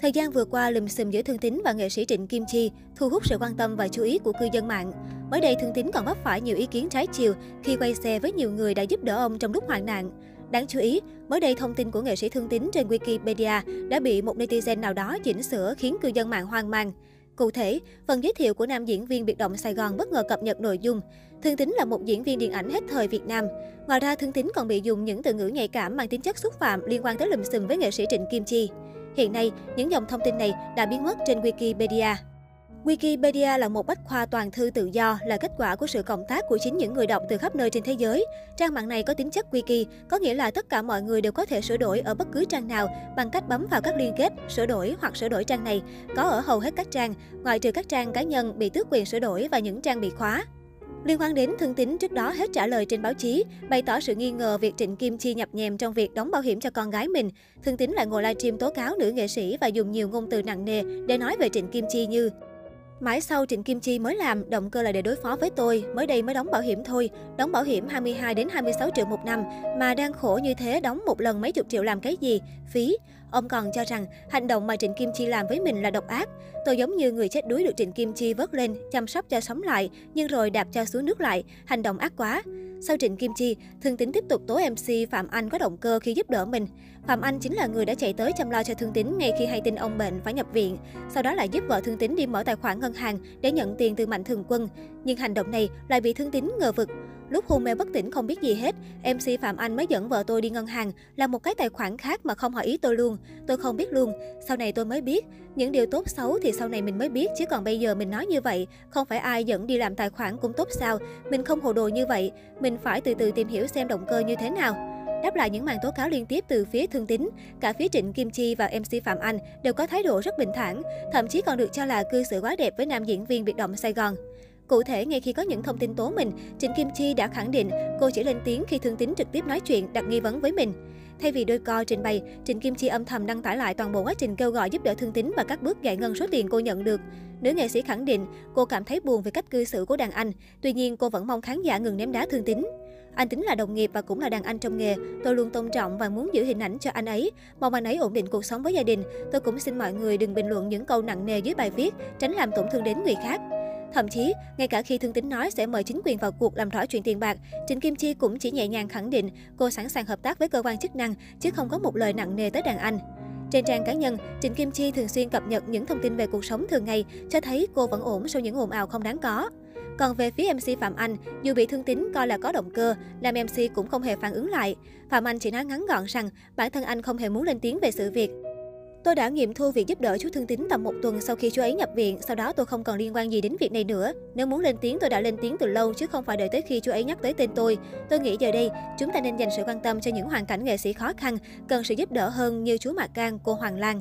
Thời gian vừa qua, lùm xùm giữa Thương Tín và nghệ sĩ Trịnh Kim Chi thu hút sự quan tâm và chú ý của cư dân mạng. Mới đây, Thương Tín còn vấp phải nhiều ý kiến trái chiều khi quay xe với nhiều người đã giúp đỡ ông trong lúc hoạn nạn. Đáng chú ý, mới đây thông tin của nghệ sĩ Thương Tín trên Wikipedia đã bị một netizen nào đó chỉnh sửa khiến cư dân mạng hoang mang. Cụ thể, phần giới thiệu của nam diễn viên biệt động Sài Gòn bất ngờ cập nhật nội dung. Thương Tín là một diễn viên điện ảnh hết thời Việt Nam. Ngoài ra, Thương Tín còn bị dùng những từ ngữ nhạy cảm mang tính chất xúc phạm liên quan tới lùm xùm với nghệ sĩ Trịnh Kim Chi. Hiện nay, những dòng thông tin này đã biến mất trên Wikipedia. Wikipedia là một bách khoa toàn thư tự do, là kết quả của sự cộng tác của chính những người đọc từ khắp nơi trên thế giới. Trang mạng này có tính chất wiki, có nghĩa là tất cả mọi người đều có thể sửa đổi ở bất cứ trang nào bằng cách bấm vào các liên kết, sửa đổi hoặc sửa đổi trang này, có ở hầu hết các trang, ngoại trừ các trang cá nhân bị tước quyền sửa đổi và những trang bị khóa. Liên quan đến Thương Tín trước đó hết trả lời trên báo chí, bày tỏ sự nghi ngờ việc Trịnh Kim Chi nhập nhèm trong việc đóng bảo hiểm cho con gái mình. Thương Tín lại ngồi livestream tố cáo nữ nghệ sĩ và dùng nhiều ngôn từ nặng nề để nói về Trịnh Kim Chi như Mãi sau Trịnh Kim Chi mới làm, động cơ là để đối phó với tôi, mới đây mới đóng bảo hiểm thôi. Đóng bảo hiểm 22 đến 26 triệu một năm, mà đang khổ như thế đóng một lần mấy chục triệu làm cái gì? Phí. Ông còn cho rằng hành động mà Trịnh Kim Chi làm với mình là độc ác. Tôi giống như người chết đuối được Trịnh Kim Chi vớt lên, chăm sóc cho sống lại, nhưng rồi đạp cho xuống nước lại. Hành động ác quá. Sau Trịnh Kim Chi, Thương Tín tiếp tục tố MC Phạm Anh có động cơ khi giúp đỡ mình. Phạm Anh chính là người đã chạy tới chăm lo cho Thương Tín ngay khi hay tin ông bệnh phải nhập viện. Sau đó lại giúp vợ Thương Tín đi mở tài khoản ngân hàng để nhận tiền từ Mạnh Thường Quân. Nhưng hành động này lại bị Thương Tín ngờ vực. Lúc hôn mê bất tỉnh không biết gì hết, MC Phạm Anh mới dẫn vợ tôi đi ngân hàng, là một cái tài khoản khác mà không hỏi ý tôi luôn. Tôi không biết luôn. Sau này tôi mới biết. Những điều tốt xấu thì sau này mình mới biết, chứ còn bây giờ mình nói như vậy, không phải ai dẫn đi làm tài khoản cũng tốt sao. Mình không hồ đồ như vậy. Mình phải từ từ tìm hiểu xem động cơ như thế nào. Đáp lại những màn tố cáo liên tiếp từ phía Thương Tín, cả phía Trịnh Kim Chi và MC Phạm Anh đều có thái độ rất bình thản, thậm chí còn được cho là cư xử quá đẹp với nam diễn viên biệt động Sài Gòn. Cụ thể, ngay khi có những thông tin tố mình, Trịnh Kim Chi đã khẳng định cô chỉ lên tiếng khi Thương Tín trực tiếp nói chuyện, đặt nghi vấn với mình. Thay vì đôi co trình bày, Trịnh Kim Chi âm thầm đăng tải lại toàn bộ quá trình kêu gọi giúp đỡ Thương Tín và các bước giải ngân số tiền cô nhận được. Nữ nghệ sĩ khẳng định cô cảm thấy buồn về cách cư xử của đàn anh, tuy nhiên cô vẫn mong khán giả ngừng ném đá Thương Tín. Anh Tính là đồng nghiệp và cũng là đàn anh trong nghề. Tôi luôn tôn trọng và muốn giữ hình ảnh cho anh ấy. Mong anh ấy ổn định cuộc sống với gia đình. Tôi cũng xin mọi người đừng bình luận những câu nặng nề dưới bài viết, tránh làm tổn thương đến người khác. Thậm chí, ngay cả khi Thương Tín nói sẽ mời chính quyền vào cuộc làm rõ chuyện tiền bạc, Trịnh Kim Chi cũng chỉ nhẹ nhàng khẳng định cô sẵn sàng hợp tác với cơ quan chức năng, chứ không có một lời nặng nề tới đàn anh. Trên trang cá nhân, Trịnh Kim Chi thường xuyên cập nhật những thông tin về cuộc sống thường ngày, cho thấy cô vẫn ổn sau những ồn ào không đáng có. Còn về phía MC Phạm Anh, dù bị thương tín coi là có động cơ, nam MC cũng không hề phản ứng lại. Phạm Anh chỉ nói ngắn gọn rằng bản thân anh không hề muốn lên tiếng về sự việc. Tôi đã nghiệm thu việc giúp đỡ chú Thương Tín tầm một tuần sau khi chú ấy nhập viện, sau đó tôi không còn liên quan gì đến việc này nữa. Nếu muốn lên tiếng tôi đã lên tiếng từ lâu chứ không phải đợi tới khi chú ấy nhắc tới tên tôi. Tôi nghĩ giờ đây, chúng ta nên dành sự quan tâm cho những hoàn cảnh nghệ sĩ khó khăn, cần sự giúp đỡ hơn như chú Mạc Cang, cô Hoàng Lan.